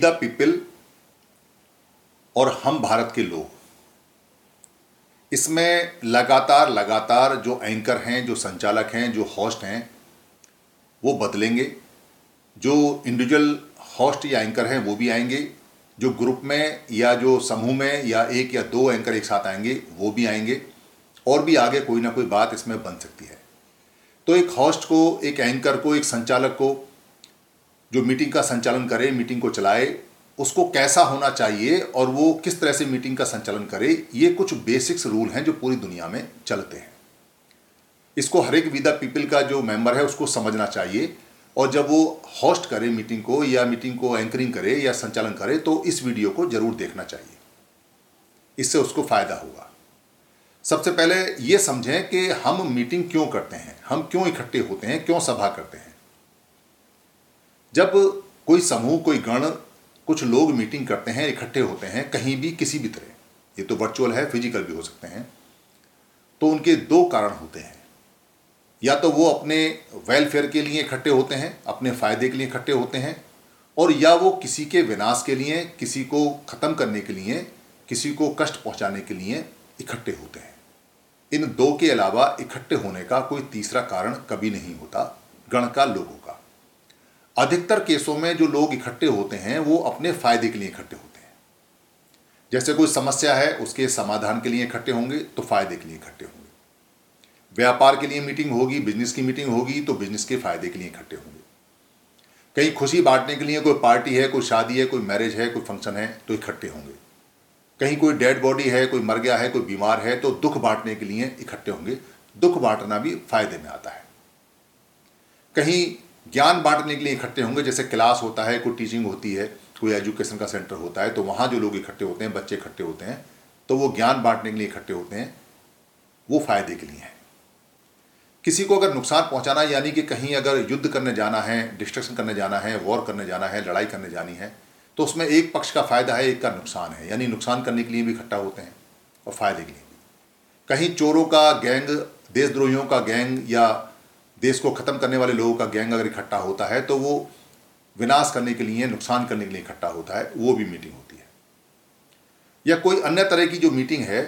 The people और हम भारत के लोग। इसमें लगातार लगातार जो एंकर हैं, जो संचालक हैं, जो होस्ट हैं, वो बदलेंगे। जो इंडिविजुअल होस्ट या एंकर हैं, वो भी आएँगे। जो ग्रुप में या जो समूह में या एक या दो एंकर एक साथ आएँगे, वो भी आएँगे। और भी आगे कोई ना कोई बात इसमें बन सकती है। तो एक होस्ट को, एक एंकर को, एक संचालक को जो मीटिंग का संचालन करे, मीटिंग को चलाए, उसको कैसा होना चाहिए और वो किस तरह से मीटिंग का संचालन करे, ये कुछ बेसिक्स रूल हैं जो पूरी दुनिया में चलते हैं। इसको हर एक विदा पीपल का जो मेंबर है उसको समझना चाहिए और जब वो होस्ट करे मीटिंग को या मीटिंग को एंकरिंग करे या संचालन करे तो इस वीडियो को ज़रूर देखना चाहिए। इससे उसको फ़ायदा होगा। सबसे पहले ये समझें कि हम मीटिंग क्यों करते हैं, हम क्यों इकट्ठे होते हैं, क्यों सभा करते हैं। जब कोई समूह, कोई गण, कुछ लोग मीटिंग करते हैं, इकट्ठे होते हैं, कहीं भी, किसी भी तरह, ये तो वर्चुअल है फ़िज़िकल भी हो सकते हैं तो उनके दो कारण होते हैं। या तो वो अपने वेलफेयर के लिए इकट्ठे होते हैं, अपने फ़ायदे के लिए इकट्ठे होते हैं, और या वो किसी के विनाश के लिए, किसी को ख़त्म करने के लिए, किसी को कष्ट पहुँचाने के लिए इकट्ठे होते हैं। इन दो के अलावा इकट्ठे होने का कोई तीसरा कारण कभी नहीं होता, गण का, लोगों का। अधिकतर केसों में जो लोग इकट्ठे होते हैं, वो अपने फ़ायदे के लिए इकट्ठे होते हैं। जैसे कोई समस्या है, उसके समाधान के लिए इकट्ठे होंगे तो फ़ायदे के लिए इकट्ठे होंगे। व्यापार के लिए मीटिंग होगी, बिज़नेस की मीटिंग होगी तो बिज़नेस के फ़ायदे के लिए इकट्ठे होंगे। कहीं खुशी बांटने के लिए कोई पार्टी है, कोई शादी है, कोई मैरिज है, कोई फ़ंक्शन है तो इकट्ठे होंगे। कहीं कोई डेड बॉडी है, कोई मर गया है, कोई बीमार है तो दुख बांटने के लिए इकट्ठे होंगे। दुख बांटना भी फ़ायदे में आता है। कहीं ज्ञान बांटने के लिए इकट्ठे होंगे, जैसे क्लास होता है, कोई टीचिंग होती है, कोई एजुकेशन का सेंटर होता है तो वहाँ जो लोग इकट्ठे होते हैं, बच्चे इकट्ठे होते हैं तो वो ज्ञान बांटने के लिए इकट्ठे होते हैं, वो फ़ायदे के लिए है। किसी को अगर नुकसान पहुंचाना यानी कि कहीं अगर युद्ध करने जाना है डिस्ट्रक्शन करने जाना है वॉर करने जाना है, लड़ाई करने जानी है तो उसमें एक पक्ष का फ़ायदा है, एक का नुकसान है, यानी नुकसान करने के लिए भी इकट्ठा होते हैं, और फ़ायदे के लिए भी। कहीं चोरों का गैंग, देशद्रोहियों का गैंग या देश को ख़त्म करने वाले लोगों का गैंग अगर इकट्ठा होता है तो वो विनाश करने के लिए, नुकसान करने के लिए इकट्ठा होता है, वो भी मीटिंग होती है। या कोई अन्य तरह की जो मीटिंग है,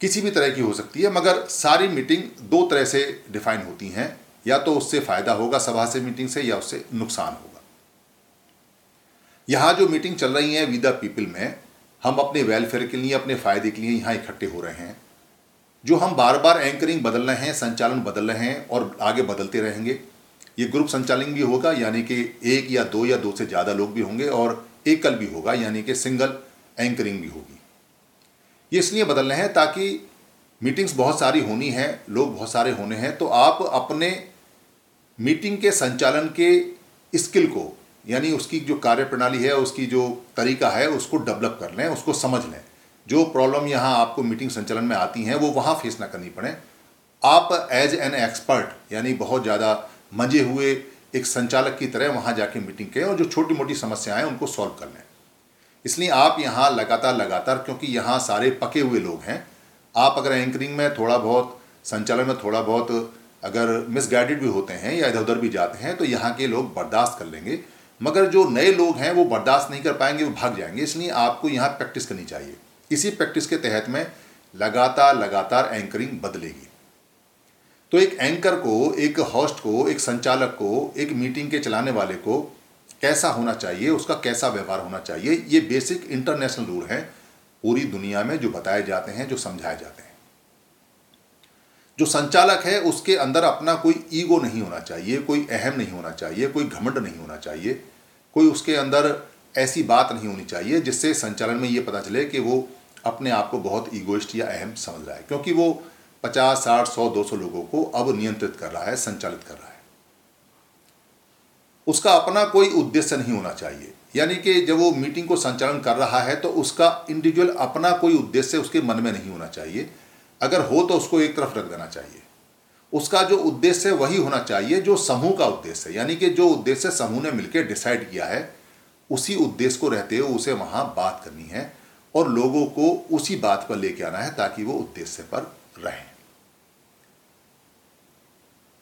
किसी भी तरह की हो सकती है, मगर सारी मीटिंग दो तरह से डिफाइन होती हैं। या तो उससे फ़ायदा होगा सभा से मीटिंग से, या उससे नुकसान होगा। यहाँ जो मीटिंग चल रही है विद द पीपल में, हम अपने वेलफेयर के लिए, अपने फ़ायदे के लिए यहाँ इकट्ठे हो रहे हैं। जो हम बार बार एंकरिंग बदल रहे हैं, संचालन बदल रहे हैं और आगे बदलते रहेंगे। ये ग्रुप संचालन भी होगा, यानी कि एक या दो या दो से ज़्यादा लोग भी होंगे और एकल भी होगा, यानी कि सिंगल एंकरिंग भी होगी। ये इसलिए बदल रहे हैं ताकि मीटिंग्स बहुत सारी होनी है, लोग बहुत सारे होने हैं तो आप अपने मीटिंग के संचालन के स्किल को, यानी उसकी जो कार्य प्रणाली है, उसकी जो तरीका है, उसको डेवलप कर लें, उसको समझ लें। जो प्रॉब्लम यहाँ आपको मीटिंग संचालन में आती हैं, वो वहाँ फेस ना करनी पड़े। आप एज एन एक्सपर्ट यानी बहुत ज़्यादा मज़े हुए एक संचालक की तरह वहाँ जाके मीटिंग करें और जो छोटी मोटी समस्याएँ उनको सॉल्व कर लें। इसलिए आप यहाँ लगातार लगातार, क्योंकि यहाँ सारे पके हुए लोग हैं, आप अगर एंकरिंग में थोड़ा बहुत, संचालन में थोड़ा बहुत अगर मिसगाइडेड भी होते हैं या इधर उधर भी जाते हैं तो यहाँ के लोग बर्दाश्त कर लेंगे। मगर जो नए लोग हैं, वो बर्दाश्त नहीं कर पाएँगे, वो भाग जाएँगे। इसलिए आपको यहाँ प्रैक्टिस करनी चाहिए। इसी प्रैक्टिस के तहत में लगातार लगातार एंकरिंग बदलेगी। तो एक एंकर को, एक होस्ट को, एक संचालक को, एक मीटिंग के चलाने वाले को कैसा होना चाहिए, उसका कैसा व्यवहार होना चाहिए, ये बेसिक इंटरनेशनल रूल हैं पूरी दुनिया में जो बताए जाते हैं, जो समझाए जाते हैं। जो संचालक है, उसके अंदर अपना कोई ईगो नहीं होना चाहिए, कोई अहम नहीं होना चाहिए, कोई घमंड नहीं होना चाहिए, कोई उसके अंदर ऐसी बात नहीं होनी चाहिए जिससे संचालन में ये पता चले कि वो अपने आप को बहुत ईगोइस्ट या अहम समझ रहा है, क्योंकि वो पचास, साठ, सौ, दो सौ लोगों को अब नियंत्रित कर रहा है, संचालित कर रहा है। उसका अपना कोई उद्देश्य नहीं होना चाहिए। यानी कि जब वो मीटिंग को संचालन कर रहा है तो उसका इंडिविजुअल अपना कोई उद्देश्य उसके मन में नहीं होना चाहिए। अगर हो तो उसको एक तरफ़ रख देना चाहिए। उसका जो उद्देश्य वही होना चाहिए, जो समूह का उद्देश्य यानी कि जो उद्देश्य समूह ने मिलकर डिसाइड किया है, उसी उद्देश्य को रहते हुए उसे वहाँ बात करनी है। और लोगों को उसी बात पर लेके आना है ताकि वो उद्देश्य पर रहें।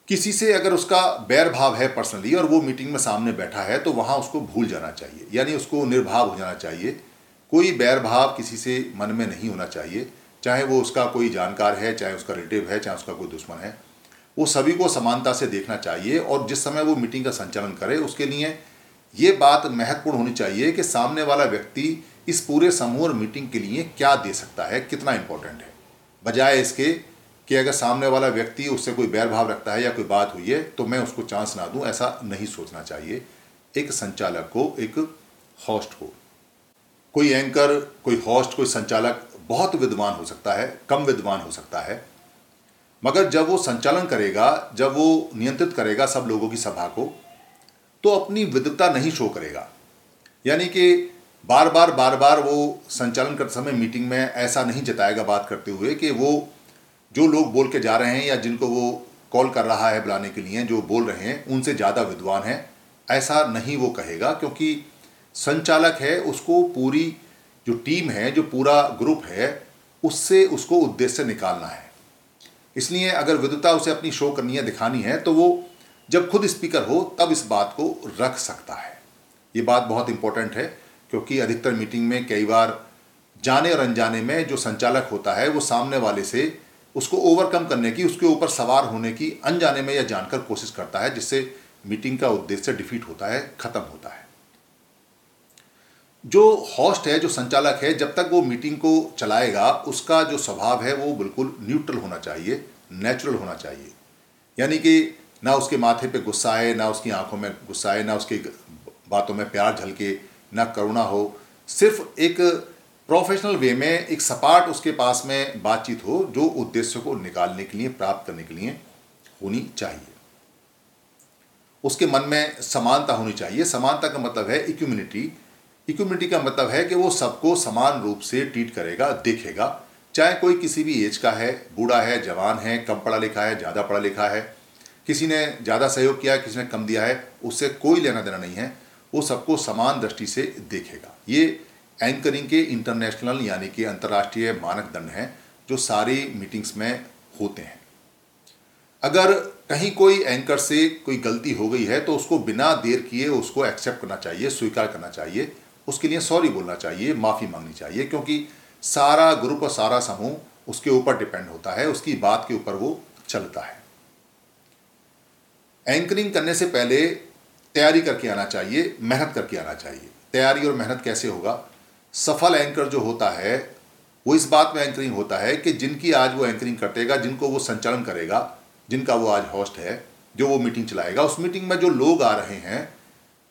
किसी से अगर उसका बैर भाव है पर्सनली और वो मीटिंग में सामने बैठा है तो वहाँ उसको भूल जाना चाहिए। यानी उसको निर्भाव हो जाना चाहिए। कोई बैर भाव किसी से मन में नहीं होना चाहिए। चाहे वो उसका कोई जानकार है, चाहे उसका रिलेटिव है, चाहे उसका कोई दुश्मन है। वो सभी को समानता से देखना चाहिए और जिस समय वो मीटिंग का संचालन करे, उसके लिए ये बात महत्वपूर्ण होनी चाहिए कि सामने वाला व्यक्ति इस पूरे समूह और मीटिंग के लिए क्या दे सकता है, कितना इंपॉर्टेंट है? बजाय इसके कि अगर सामने वाला व्यक्ति उससे कोई बैर भाव रखता है या कोई बात हुई है तो मैं उसको चांस ना दूँ, ऐसा नहीं सोचना चाहिए। एक संचालक को एक होस्ट को। कोई एंकर कोई होस्ट कोई संचालक बहुत विद्वान हो सकता है, कम विद्वान हो सकता है। मगर जब वो संचालन करेगा, जब वो नियंत्रित करेगा सब लोगों की सभा को तो अपनी विद्वता नहीं शो करेगा। यानी कि बार बार बार बार वो संचालन करते समय मीटिंग में ऐसा नहीं जताएगा बात करते हुए कि वो जो लोग बोल के जा रहे हैं या जिनको वो कॉल कर रहा है बुलाने के लिए जो बोल रहे हैं, उनसे ज़्यादा विद्वान है। ऐसा नहीं वो कहेगा क्योंकि संचालक है, उसको पूरी जो टीम है, जो पूरा ग्रुप है, उससे उसको उद्देश्य निकालना है। इसलिए अगर विद्वता उसे अपनी शो करनी है दिखानी है तो वो जब खुद स्पीकर हो, तब इस बात को रख सकता है। ये बात बहुत इंपॉर्टेंट है। क्योंकि अधिकतर मीटिंग में कई बार जाने और अनजाने में जो संचालक होता है, वो सामने वाले से उसको ओवरकम करने की, उसके ऊपर सवार होने की, अनजाने में या जानकर कोशिश करता है, जिससे मीटिंग का उद्देश्य डिफीट होता है, खत्म होता है। जो हॉस्ट है, जो संचालक है, जब तक वो मीटिंग को चलाएगा, उसका जो स्वभाव है, वो बिल्कुल न्यूट्रल होना चाहिए नेचुरल होना चाहिए। यानी कि ना उसके माथे पे गुस्सा आए, ना उसकी आँखों में गुस्सा आए, ना उसकी बातों में प्यार झलके ना करुणा हो, सिर्फ़ एक प्रोफेशनल वे में, एक सपाट उसके पास में बातचीत हो, जो उद्देश्य को निकालने के लिए, प्राप्त करने के लिए होनी चाहिए। उसके मन में समानता होनी चाहिए। समानता का मतलब है इक्यूमिनिटी इक्यूमिनिटी का मतलब है कि वो सबको समान रूप से ट्रीट करेगा, देखेगा। चाहे कोई किसी भी एज का है, बूढ़ा है, जवान है, कम पढ़ा लिखा है, ज़्यादा पढ़ा लिखा है, किसी ने ज़्यादा सहयोग किया, किसी ने कम दिया है, उससे कोई लेना देना नहीं है। वो सबको समान दृष्टि से देखेगा। ये एंकरिंग के इंटरनेशनल यानी कि अंतर्राष्ट्रीय मानकदंड हैं जो सारी मीटिंग्स में होते हैं। अगर कहीं कोई एंकर से कोई गलती हो गई है तो उसको बिना देर किए उसको एक्सेप्ट करना चाहिए, स्वीकार करना चाहिए। उसके लिए सॉरी बोलना चाहिए, माफ़ी मांगनी चाहिए, क्योंकि सारा ग्रुप और सारा समूह उसके ऊपर डिपेंड होता है, उसकी बात के ऊपर वो चलता है। एंकरिंग करने से पहले तैयारी करके आना चाहिए, मेहनत करके आना चाहिए। तैयारी और मेहनत कैसे होगा? सफल एंकर जो होता है, वो इस बात में एंकरिंग होता है कि जिनकी आज वो एंकरिंग कटेगा, जिनको वो संचालन करेगा, जिनका वो आज होस्ट है, जो वो मीटिंग चलाएगा, उस मीटिंग में जो लोग आ रहे हैं,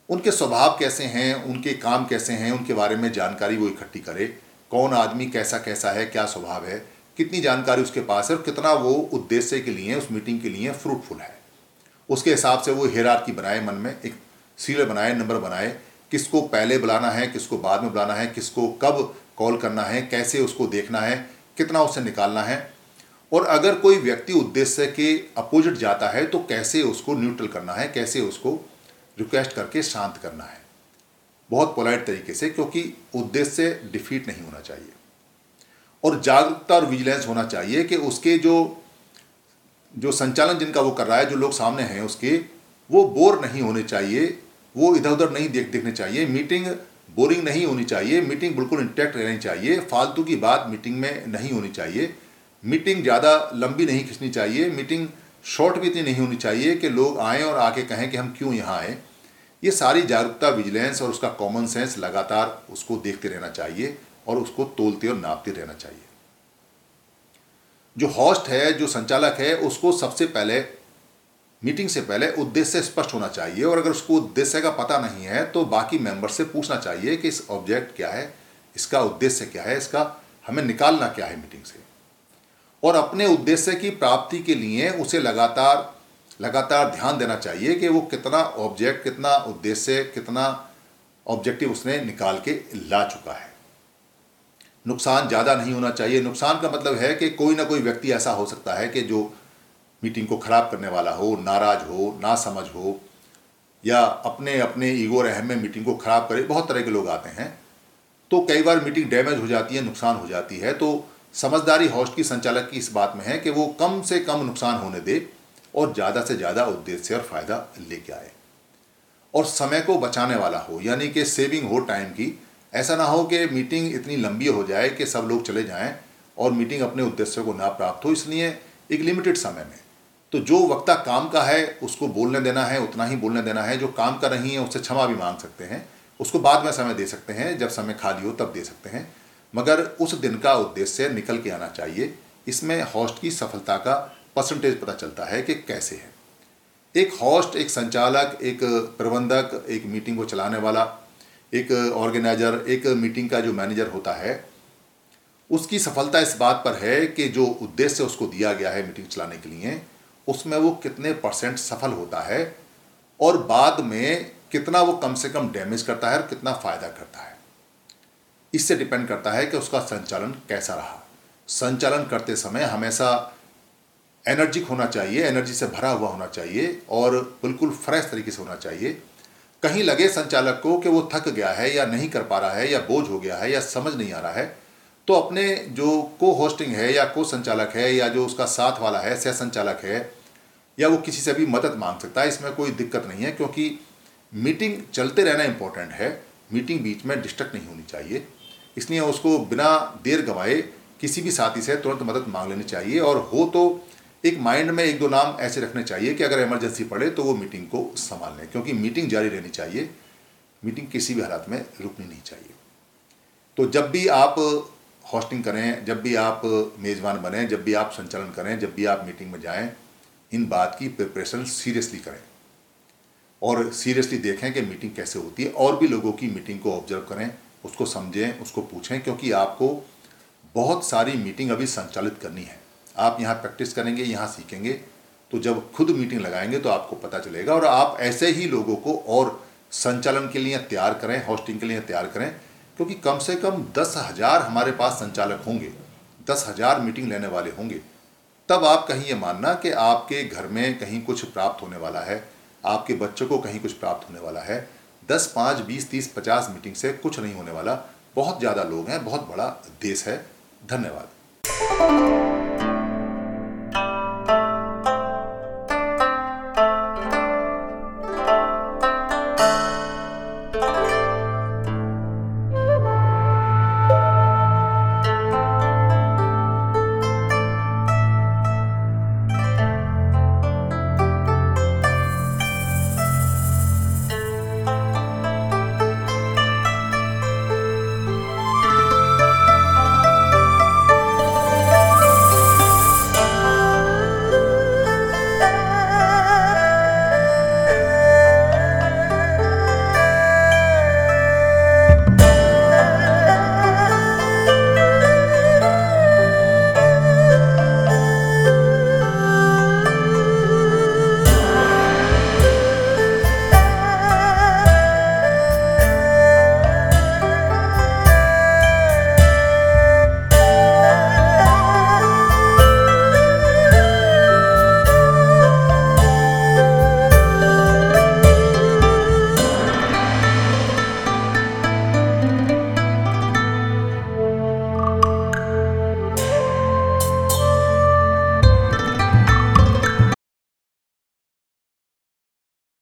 उनके स्वभाव कैसे हैं, उनके काम कैसे हैं, उनके बारे में जानकारी वो इकट्ठी करे, कौन आदमी कैसा कैसा है, क्या स्वभाव है, कितनी जानकारी उसके पास है और कितना वो उद्देश्य के लिए, उस मीटिंग के लिए फ्रूटफुल है। उसके हिसाब से वो हेरार की बनाए मन में, एक सीरियल बनाए नंबर बनाए, किसको पहले बुलाना है, किसको बाद में बुलाना है, किसको कब कॉल करना है, कैसे उसको देखना है, कितना उसे निकालना है। और अगर कोई व्यक्ति उद्देश्य के अपोजिट जाता है तो कैसे उसको न्यूट्रल करना है, कैसे उसको रिक्वेस्ट करके शांत करना है। बहुत पोलाइट तरीके से, क्योंकि उद्देश्य डिफीट नहीं होना चाहिए। और जागरूकता और विजिलेंस होना चाहिए कि उसके जो जो संचालन जिनका वो कर रहा है, जो लोग सामने हैं उसके, वो बोर नहीं होने चाहिए, वो इधर उधर नहीं देख, देखने चाहिए। मीटिंग बोरिंग नहीं होनी चाहिए, मीटिंग बिल्कुल इंटैक्ट रहनी चाहिए, फालतू की बात मीटिंग में नहीं होनी चाहिए। मीटिंग ज़्यादा लंबी नहीं खींचनी चाहिए, मीटिंग शॉर्ट भी इतनी नहीं होनी चाहिए कि लोग आएँ और आके कहें कि हम क्यों यहाँ आए। ये सारी जागरूकता विजिलेंस और उसका कॉमन सेंस लगातार उसको देखते रहना चाहिए और उसको तोलते और नापते रहना चाहिए। जो हॉस्ट है, जो संचालक है, उसको सबसे पहले मीटिंग से पहले उद्देश्य स्पष्ट होना चाहिए और अगर उसको उद्देश्य का पता नहीं है तो बाकी मेंबर से पूछना चाहिए कि इस ऑब्जेक्ट क्या है, इसका उद्देश्य क्या है, इसका हमें निकालना क्या है मीटिंग से। और अपने उद्देश्य की प्राप्ति के लिए उसे लगातार लगातार ध्यान देना चाहिए कि वो कितना ऑब्जेक्ट कितना उद्देश्य, कितना ऑब्जेक्टिव उसने निकाल के ला चुका है। नुकसान ज़्यादा नहीं होना चाहिए। नुकसान का मतलब है कि कोई ना कोई व्यक्ति ऐसा हो सकता है कि जो मीटिंग को ख़राब करने वाला हो, नाराज़ हो ना समझ हो, या अपने अपने ईगो रहम में मीटिंग को ख़राब करे। बहुत तरह के लोग आते हैं तो कई बार मीटिंग डैमेज हो जाती है, नुकसान हो जाती है। तो समझदारी हॉस्ट की संचालक की इस बात में है कि वो कम से कम नुकसान होने दे और ज़्यादा से ज़्यादा उद्देश्य और फ़ायदा लेके आए। और समय को बचाने वाला हो, यानी कि सेविंग हो टाइम की ऐसा ना हो कि मीटिंग इतनी लंबी हो जाए कि सब लोग चले जाएँ और मीटिंग अपने उद्देश्य को ना प्राप्त हो, इसलिए एक लिमिटेड समय में। तो जो वक्ता काम का है, उसको बोलने देना है, उतना ही बोलने देना है। जो काम कर रही है, उससे क्षमा भी मांग सकते हैं। उसको बाद में समय दे सकते हैं, जब समय खाली हो, तब दे सकते हैं। मगर उस दिन का उद्देश्य निकल के आना चाहिए। इसमें हॉस्ट की सफलता का परसेंटेज पता चलता है कि कैसे है। एक हॉस्ट एक संचालक, एक प्रबंधक, एक मीटिंग को चलाने वाला एक ऑर्गेनाइजर, एक मीटिंग का जो मैनेजर होता है, उसकी सफलता इस बात पर है कि जो उद्देश्य उसको दिया गया है मीटिंग चलाने के लिए, उसमें वो कितने परसेंट सफल होता है और बाद में कितना वो कम से कम डैमेज करता है और कितना फ़ायदा करता है। इससे डिपेंड करता है कि उसका संचालन कैसा रहा। संचालन करते समय हमेशा एनर्जिक होना चाहिए, एनर्जी से भरा हुआ होना चाहिए और बिल्कुल फ्रेश तरीके से होना चाहिए। कहीं लगे संचालक को कि वो थक गया है या नहीं कर पा रहा है या बोझ हो गया है या समझ नहीं आ रहा है तो अपने जो को होस्टिंग है या को संचालक है या जो उसका साथ वाला है, सह संचालक है, या वो किसी से भी मदद मांग सकता है, इसमें कोई दिक्कत नहीं है, क्योंकि मीटिंग चलते रहना इम्पोर्टेंट है। मीटिंग बीच में डिस्टर्ब नहीं होनी चाहिए। इसलिए उसको बिना देर गंवाए किसी भी साथी से तुरंत मदद मांग लेनी चाहिए। और हो तो एक माइंड में एक दो नाम ऐसे रखने चाहिए कि अगर इमरजेंसी पड़े तो वो मीटिंग को संभाल लें क्योंकि मीटिंग जारी रहनी चाहिए मीटिंग किसी भी हालात में रुकनी नहीं चाहिए। तो जब भी आप होस्टिंग करें, जब भी आप मेज़बान बने, जब भी आप संचालन करें, जब भी आप मीटिंग में जाएँ, इन बात की प्रिपरेशन सीरियसली करें। और सीरियसली देखें कि मीटिंग कैसे होती है। और भी लोगों की मीटिंग को ऑब्ज़र्व करें, उसको समझें, उसको पूछें, क्योंकि आपको बहुत सारी मीटिंग अभी संचालित करनी है। आप यहाँ प्रैक्टिस करेंगे, यहाँ सीखेंगे तो जब खुद मीटिंग लगाएँगे तो आपको पता चलेगा और आप ऐसे ही लोगों को और संचालन के लिए तैयार करें होस्टिंग के लिए तैयार करें, क्योंकि कम से कम दस हज़ार हमारे पास संचालक होंगे, दस हज़ार मीटिंग लेने वाले होंगे। तब आप कहीं ये मानना कि आपके घर में कहीं कुछ प्राप्त होने वाला है, आपके बच्चों को कहीं कुछ प्राप्त होने वाला है, दस, पाँच, बीस, तीस, पचास मीटिंग से कुछ नहीं होने वाला, बहुत ज़्यादा लोग हैं, बहुत बड़ा देश है। धन्यवाद।